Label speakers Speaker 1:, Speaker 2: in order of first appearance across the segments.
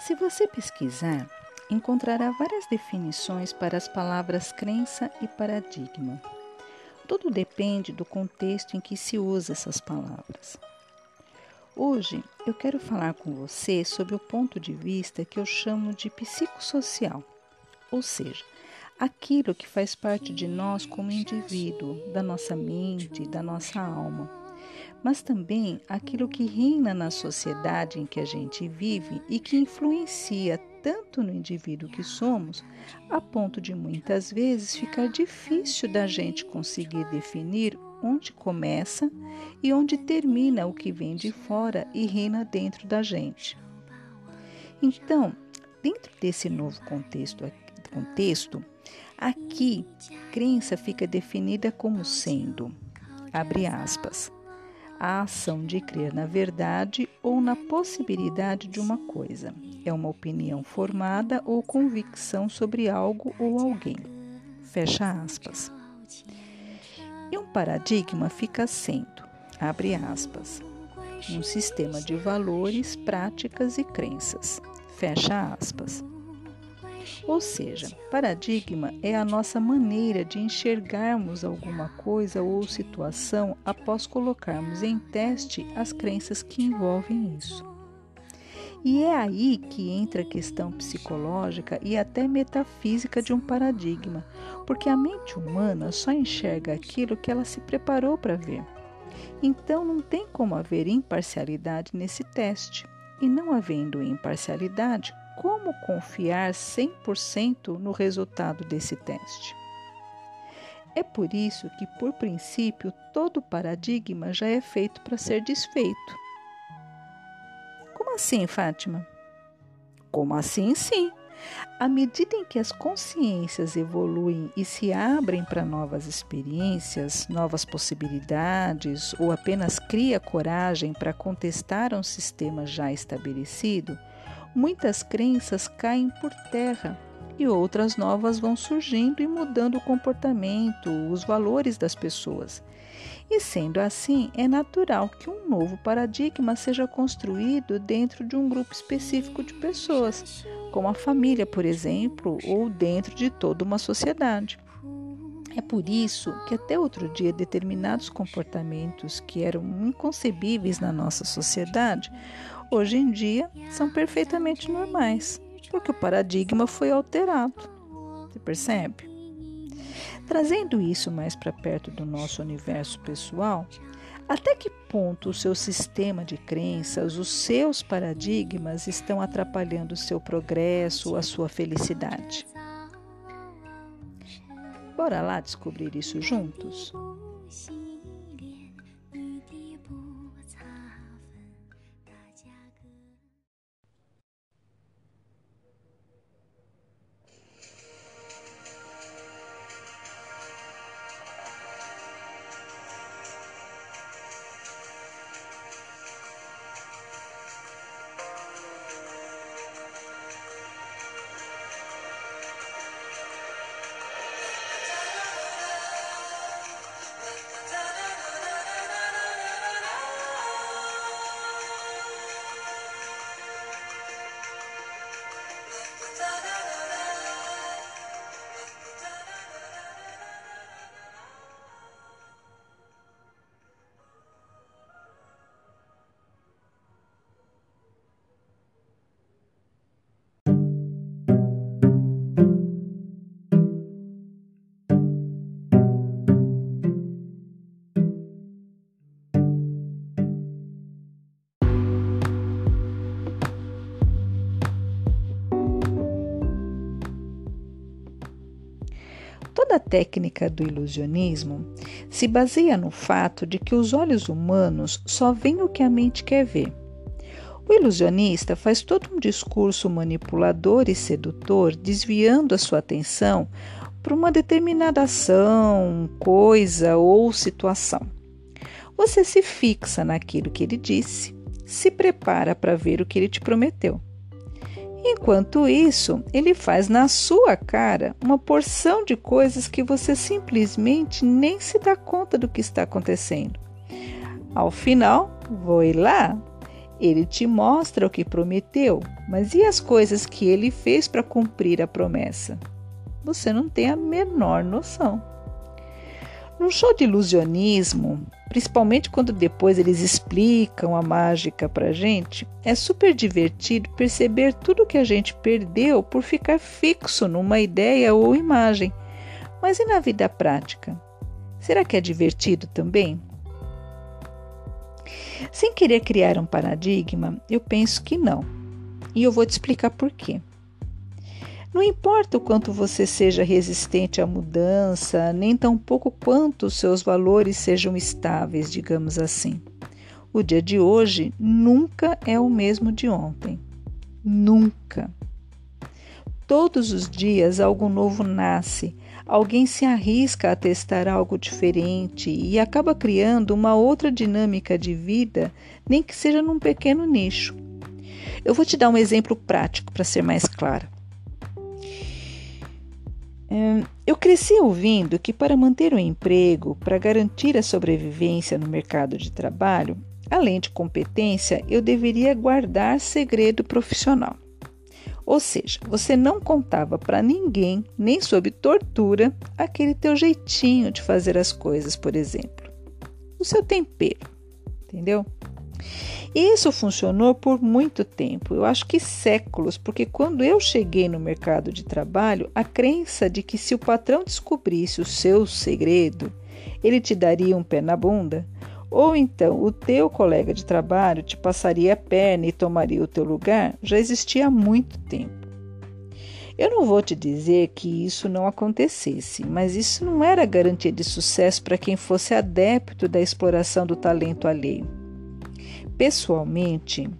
Speaker 1: Se você pesquisar, encontrará várias definições para as palavras crença e paradigma. Tudo depende do contexto em que se usa essas palavras. Hoje eu quero falar com você sobre o ponto de vista que eu chamo de psicossocial, ou seja, aquilo que faz parte de nós como indivíduo, da nossa mente, da nossa alma, mas também aquilo que reina na sociedade em que a gente vive e que influencia tanto no indivíduo que somos, a ponto de muitas vezes ficar difícil da gente conseguir definir onde começa e onde termina o que vem de fora e reina dentro da gente. Então, dentro desse novo contexto, contexto aqui, crença fica definida como sendo, abre aspas, a ação de crer na verdade ou na possibilidade de uma coisa. É uma opinião formada ou convicção sobre algo ou alguém. Fecha aspas. E um paradigma fica sendo, abre aspas, um sistema de valores, práticas e crenças, fecha aspas. Ou seja, paradigma é a nossa maneira de enxergarmos alguma coisa ou situação após colocarmos em teste as crenças que envolvem isso. E é aí que entra a questão psicológica e até metafísica de um paradigma, porque a mente humana só enxerga aquilo que ela se preparou para ver. Então não tem como haver imparcialidade nesse teste. E não havendo imparcialidade, como confiar 100% no resultado desse teste? É por isso que, por princípio, todo paradigma já é feito para ser desfeito. Como assim, Fátima? Como assim, sim? À medida em que as consciências evoluem e se abrem para novas experiências, novas possibilidades, ou apenas cria coragem para contestar um sistema já estabelecido, muitas crenças caem por terra e outras novas vão surgindo e mudando o comportamento, os valores das pessoas. E sendo assim, é natural que um novo paradigma seja construído dentro de um grupo específico de pessoas, como a família, por exemplo, ou dentro de toda uma sociedade. É por isso que até outro dia determinados comportamentos que eram inconcebíveis na nossa sociedade, hoje em dia são perfeitamente normais, porque o paradigma foi alterado. Você percebe? Trazendo isso mais para perto do nosso universo pessoal, até que ponto o seu sistema de crenças, os seus paradigmas estão atrapalhando o seu progresso, a sua felicidade? Bora lá descobrir isso juntos? Toda a técnica do ilusionismo se baseia no fato de que os olhos humanos só veem o que a mente quer ver. O ilusionista faz todo um discurso manipulador e sedutor, desviando a sua atenção para uma determinada ação, coisa ou situação. Você se fixa naquilo que ele disse, se prepara para ver o que ele te prometeu. Enquanto isso, ele faz na sua cara uma porção de coisas que você simplesmente nem se dá conta do que está acontecendo. Ao final, vou lá Ele te mostra o que prometeu, mas e as coisas que ele fez para cumprir a promessa? Você não tem a menor noção. Num show de ilusionismo, principalmente quando depois eles explicam a mágica para gente, é super divertido perceber tudo que a gente perdeu por ficar fixo numa ideia ou imagem. Mas e na vida prática? Será que é divertido também? Sem querer criar um paradigma, eu penso que não. E eu vou te explicar por quê. Não importa o quanto você seja resistente à mudança, nem tampouco quanto os seus valores sejam estáveis, digamos assim. O dia de hoje nunca é o mesmo de ontem. Nunca. Todos os dias algo novo nasce, alguém se arrisca a testar algo diferente e acaba criando uma outra dinâmica de vida, nem que seja num pequeno nicho. Eu vou te dar um exemplo prático para ser mais claro. Hum, eu cresci ouvindo que para manter o emprego, para garantir a sobrevivência no mercado de trabalho, além de competência, eu deveria guardar segredo profissional. Ou seja, você não contava para ninguém, nem sob tortura, aquele teu jeitinho de fazer as coisas, por exemplo. O seu tempero, entendeu? Isso funcionou por muito tempo, eu acho que séculos, porque quando eu cheguei no mercado de trabalho, a crença de que se o patrão descobrisse o seu segredo, ele te daria um pé na bunda, ou então o teu colega de trabalho te passaria a perna e tomaria o teu lugar, já existia há muito tempo. Eu não vou te dizer que isso não acontecesse, mas isso não era garantia de sucesso para quem fosse adepto da exploração do talento alheio. Pessoalmente,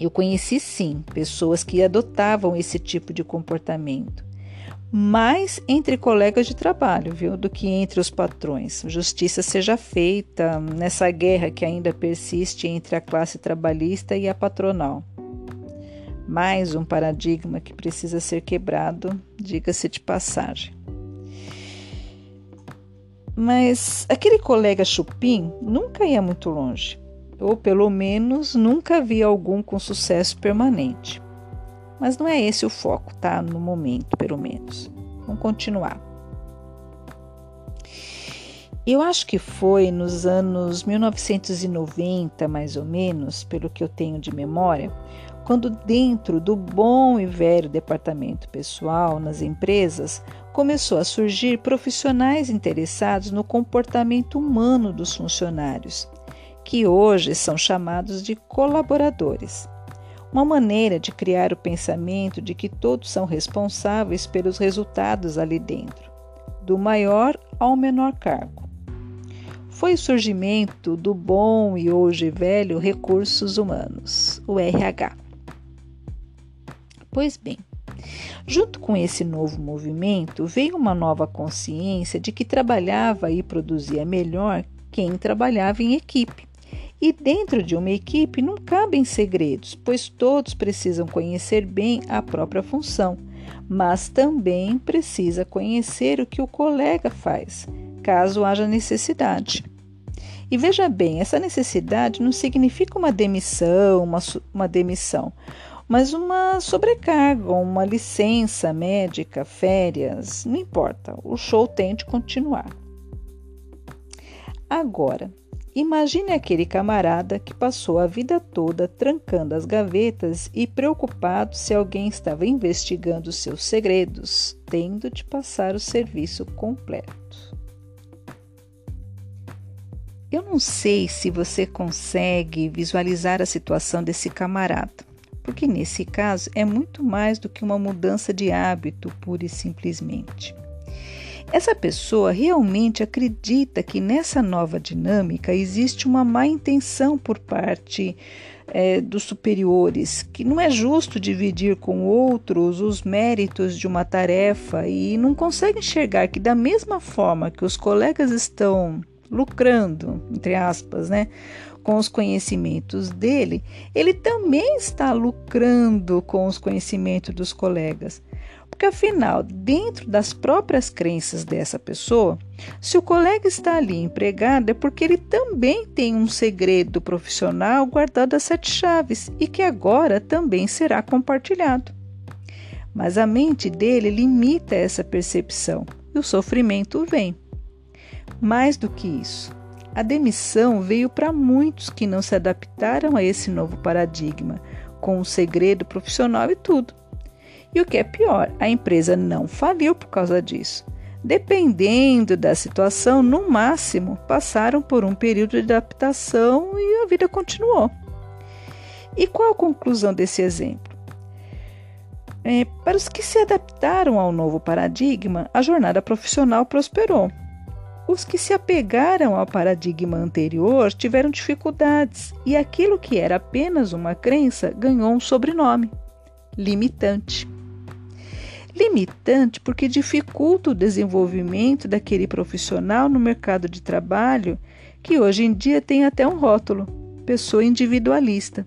Speaker 1: eu conheci sim pessoas que adotavam esse tipo de comportamento, mais entre colegas de trabalho, viu, do que entre os patrões. Justiça seja feita nessa guerra que ainda persiste entre a classe trabalhista e a patronal. Mais um paradigma que precisa ser quebrado, diga-se de passagem. Mas aquele colega chupim nunca ia muito longe ou pelo menos nunca vi algum com sucesso permanente. Mas não é esse o foco, tá? No momento, pelo menos. Vamos continuar. Eu acho que foi nos anos 1990, mais ou menos, pelo que eu tenho de memória, quando, dentro do bom e velho departamento pessoal nas empresas, começou a surgir profissionais interessados no comportamento humano dos funcionários que hoje são chamados de colaboradores. Uma maneira de criar o pensamento de que todos são responsáveis pelos resultados ali dentro, do maior ao menor cargo. Foi o surgimento do bom e hoje velho recursos humanos, o RH. Pois bem, Junto com esse novo movimento, veio uma nova consciência de que trabalhava e produzia melhor quem trabalhava em equipe. E dentro de uma equipe não cabem segredos, pois todos precisam conhecer bem a própria função, mas também precisa conhecer o que o colega faz, caso haja necessidade. E veja bem, essa necessidade não significa uma demissão, uma, uma demissão, mas uma sobrecarga, uma licença médica, férias, não importa, o show tem de continuar. Agora, Imagine aquele camarada que passou a vida toda trancando as gavetas e preocupado se alguém estava investigando seus segredos, tendo de passar o serviço completo. Eu não sei se você consegue visualizar a situação desse camarada, porque nesse caso é muito mais do que uma mudança de hábito, pura e simplesmente. Essa pessoa realmente acredita que nessa nova dinâmica existe uma má intenção por parte é, dos superiores, que não é justo dividir com outros os méritos de uma tarefa e não consegue enxergar que, da mesma forma que os colegas estão lucrando, entre aspas, né, com os conhecimentos dele, ele também está lucrando com os conhecimentos dos colegas. Porque afinal, dentro das próprias crenças dessa pessoa, se o colega está ali empregado é porque ele também tem um segredo profissional guardado a sete chaves e que agora também será compartilhado. Mas a mente dele limita essa percepção e o sofrimento vem. Mais do que isso, a demissão veio para muitos que não se adaptaram a esse novo paradigma, com o um segredo profissional e tudo. E o que é pior, a empresa não faliu por causa disso. Dependendo da situação, no máximo passaram por um período de adaptação e a vida continuou. E qual a conclusão desse exemplo? É, para os que se adaptaram ao novo paradigma, a jornada profissional prosperou. Os que se apegaram ao paradigma anterior tiveram dificuldades e aquilo que era apenas uma crença ganhou um sobrenome: limitante. Limitante porque dificulta o desenvolvimento daquele profissional no mercado de trabalho que hoje em dia tem até um rótulo: pessoa individualista.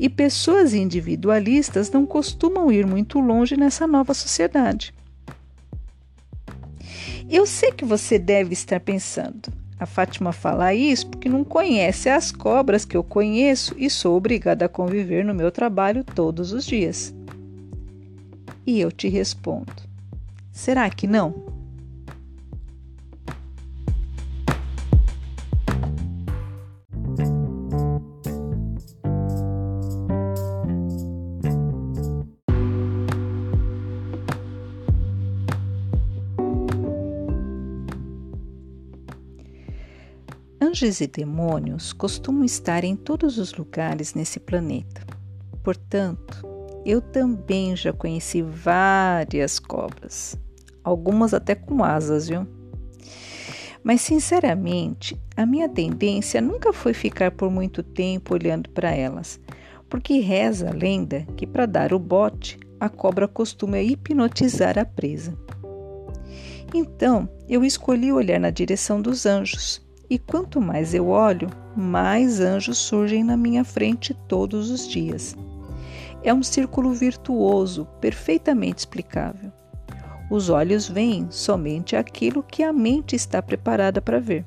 Speaker 1: E pessoas individualistas não costumam ir muito longe nessa nova sociedade. Eu sei que você deve estar pensando. A Fátima fala isso porque não conhece as cobras que eu conheço e sou obrigada a conviver no meu trabalho todos os dias. E eu te respondo: será que não? Anjos e demônios costumam estar em todos os lugares nesse planeta. Portanto, eu também já conheci várias cobras, algumas até com asas, viu? Mas, sinceramente, a minha tendência nunca foi ficar por muito tempo olhando para elas, porque reza a lenda que, para dar o bote, a cobra costuma hipnotizar a presa. Então, eu escolhi olhar na direção dos anjos, e quanto mais eu olho, mais anjos surgem na minha frente todos os dias. É um círculo virtuoso, perfeitamente explicável. Os olhos veem somente aquilo que a mente está preparada para ver.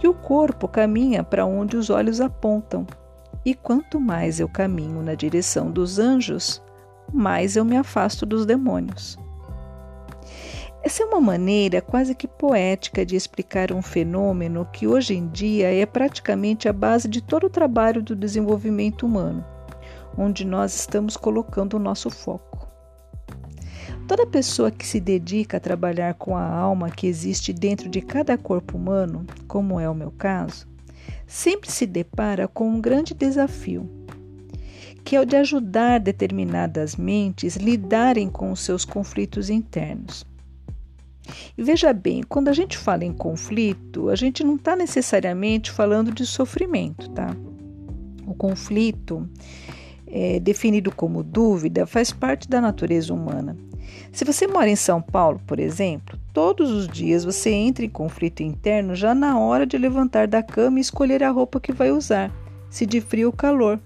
Speaker 1: E o corpo caminha para onde os olhos apontam. E quanto mais eu caminho na direção dos anjos, mais eu me afasto dos demônios. Essa é uma maneira quase que poética de explicar um fenômeno que hoje em dia é praticamente a base de todo o trabalho do desenvolvimento humano onde nós estamos colocando o nosso foco. Toda pessoa que se dedica a trabalhar com a alma que existe dentro de cada corpo humano, como é o meu caso, sempre se depara com um grande desafio, que é o de ajudar determinadas mentes lidarem com os seus conflitos internos. E veja bem, quando a gente fala em conflito, a gente não está necessariamente falando de sofrimento, tá? O conflito é, definido como dúvida faz parte da natureza humana. Se você mora em São Paulo, por exemplo, todos os dias você entra em conflito interno já na hora de levantar da cama e escolher a roupa que vai usar, se de frio ou calor,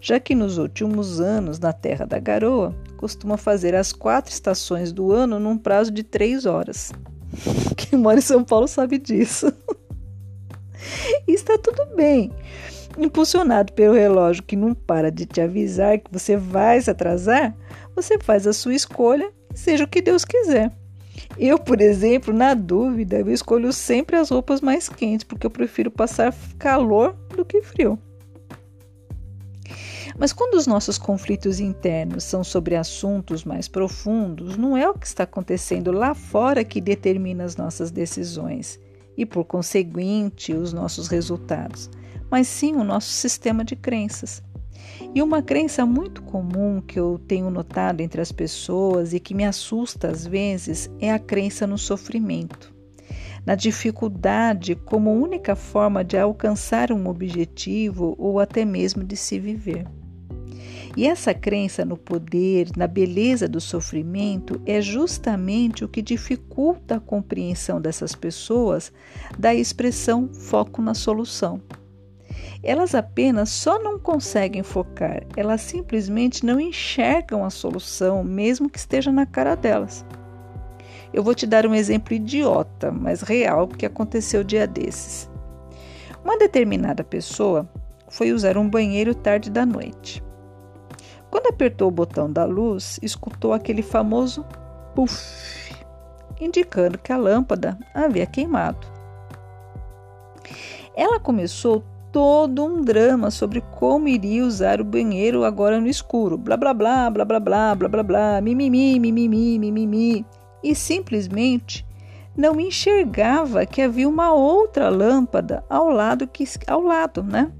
Speaker 1: já que nos últimos anos, na Terra da Garoa, costuma fazer as quatro estações do ano num prazo de três horas. Quem mora em São Paulo sabe disso. e está tudo bem. Impulsionado pelo relógio que não para de te avisar que você vai se atrasar, você faz a sua escolha, seja o que Deus quiser. Eu, por exemplo, na dúvida, eu escolho sempre as roupas mais quentes, porque eu prefiro passar calor do que frio. Mas quando os nossos conflitos internos são sobre assuntos mais profundos, não é o que está acontecendo lá fora que determina as nossas decisões e, por conseguinte, os nossos resultados, mas sim o nosso sistema de crenças. E uma crença muito comum que eu tenho notado entre as pessoas e que me assusta às vezes é a crença no sofrimento, na dificuldade como única forma de alcançar um objetivo ou até mesmo de se viver. E essa crença no poder, na beleza do sofrimento, é justamente o que dificulta a compreensão dessas pessoas da expressão foco na solução. Elas apenas só não conseguem focar, elas simplesmente não enxergam a solução, mesmo que esteja na cara delas. Eu vou te dar um exemplo idiota, mas real, que aconteceu dia desses. Uma determinada pessoa foi usar um banheiro tarde da noite. Quando apertou o botão da luz, escutou aquele famoso puff, indicando que a lâmpada havia queimado. Ela começou todo um drama sobre como iria usar o banheiro agora no escuro. Blá blá blá, blá blá blá, blá blá blá, mimimi, mimimi, mimimi. E simplesmente não enxergava que havia uma outra lâmpada ao lado que ao lado, né?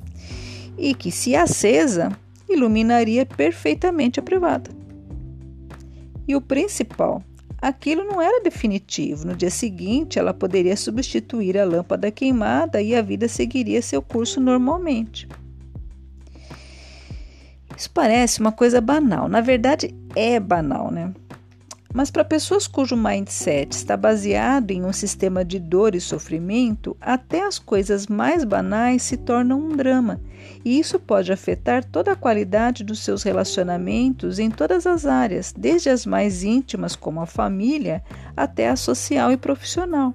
Speaker 1: E que se acesa, iluminaria perfeitamente a privada. E o principal, aquilo não era definitivo. No dia seguinte, ela poderia substituir a lâmpada queimada e a vida seguiria seu curso normalmente. Isso parece uma coisa banal. Na verdade, é banal, né? Mas para pessoas cujo mindset está baseado em um sistema de dor e sofrimento, até as coisas mais banais se tornam um drama, e isso pode afetar toda a qualidade dos seus relacionamentos em todas as áreas, desde as mais íntimas, como a família, até a social e profissional.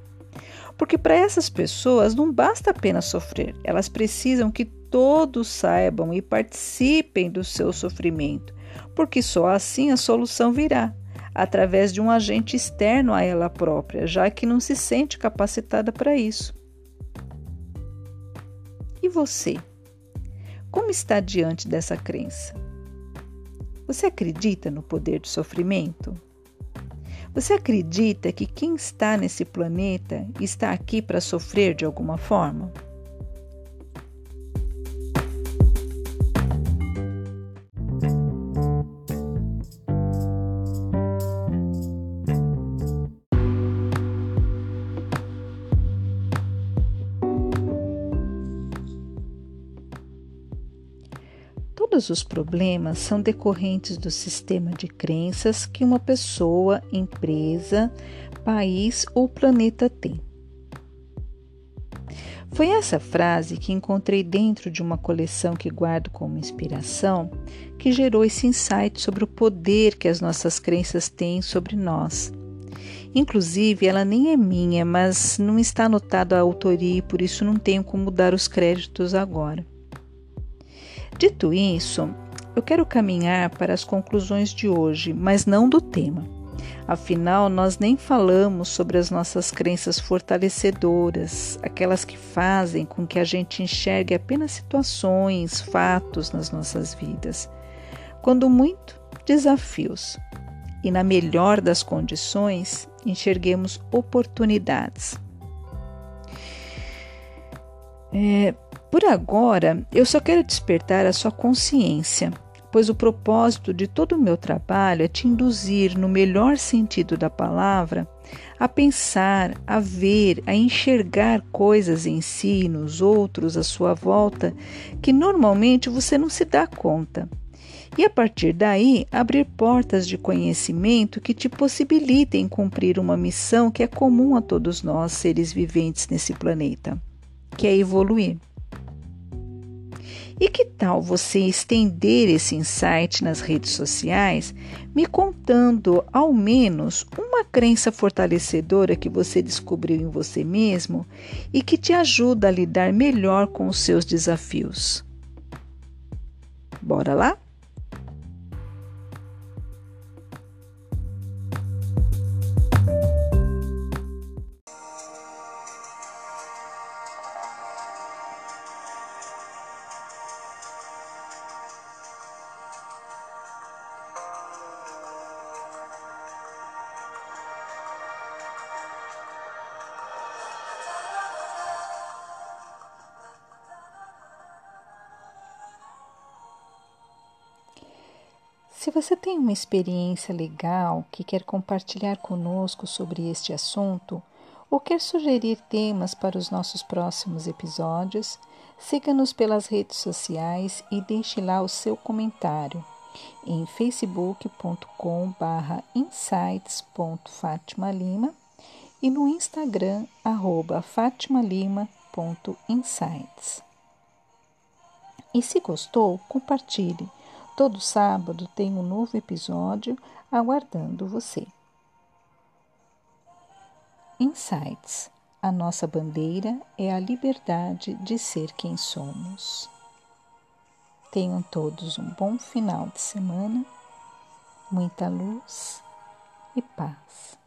Speaker 1: Porque para essas pessoas não basta apenas sofrer, elas precisam que todos saibam e participem do seu sofrimento, porque só assim a solução virá através de um agente externo a ela própria, já que não se sente capacitada para isso. E você? Como está diante dessa crença? Você acredita no poder do sofrimento? Você acredita que quem está nesse planeta está aqui para sofrer de alguma forma? Todos os problemas são decorrentes do sistema de crenças que uma pessoa, empresa, país ou planeta tem. Foi essa frase que encontrei dentro de uma coleção que guardo como inspiração que gerou esse insight sobre o poder que as nossas crenças têm sobre nós. Inclusive, ela nem é minha, mas não está anotada a autoria e por isso não tenho como dar os créditos agora. Dito isso, eu quero caminhar para as conclusões de hoje, mas não do tema. Afinal, nós nem falamos sobre as nossas crenças fortalecedoras, aquelas que fazem com que a gente enxergue apenas situações, fatos nas nossas vidas. Quando muito, desafios. E, na melhor das condições, enxerguemos oportunidades. É, por agora, eu só quero despertar a sua consciência, pois o propósito de todo o meu trabalho é te induzir, no melhor sentido da palavra, a pensar, a ver, a enxergar coisas em si, nos outros, à sua volta, que normalmente você não se dá conta. E a partir daí, abrir portas de conhecimento que te possibilitem cumprir uma missão que é comum a todos nós, seres viventes nesse planeta, que é evoluir. E que tal você estender esse insight nas redes sociais, me contando ao menos uma crença fortalecedora que você descobriu em você mesmo e que te ajuda a lidar melhor com os seus desafios? Bora lá? Se você tem uma experiência legal que quer compartilhar conosco sobre este assunto ou quer sugerir temas para os nossos próximos episódios, siga-nos pelas redes sociais e deixe lá o seu comentário em facebook.com/insights.fatimalima e no Instagram arroba. E se gostou, compartilhe. Todo sábado tem um novo episódio aguardando você. Insights. A nossa bandeira é a liberdade de ser quem somos. Tenham todos um bom final de semana, muita luz e paz.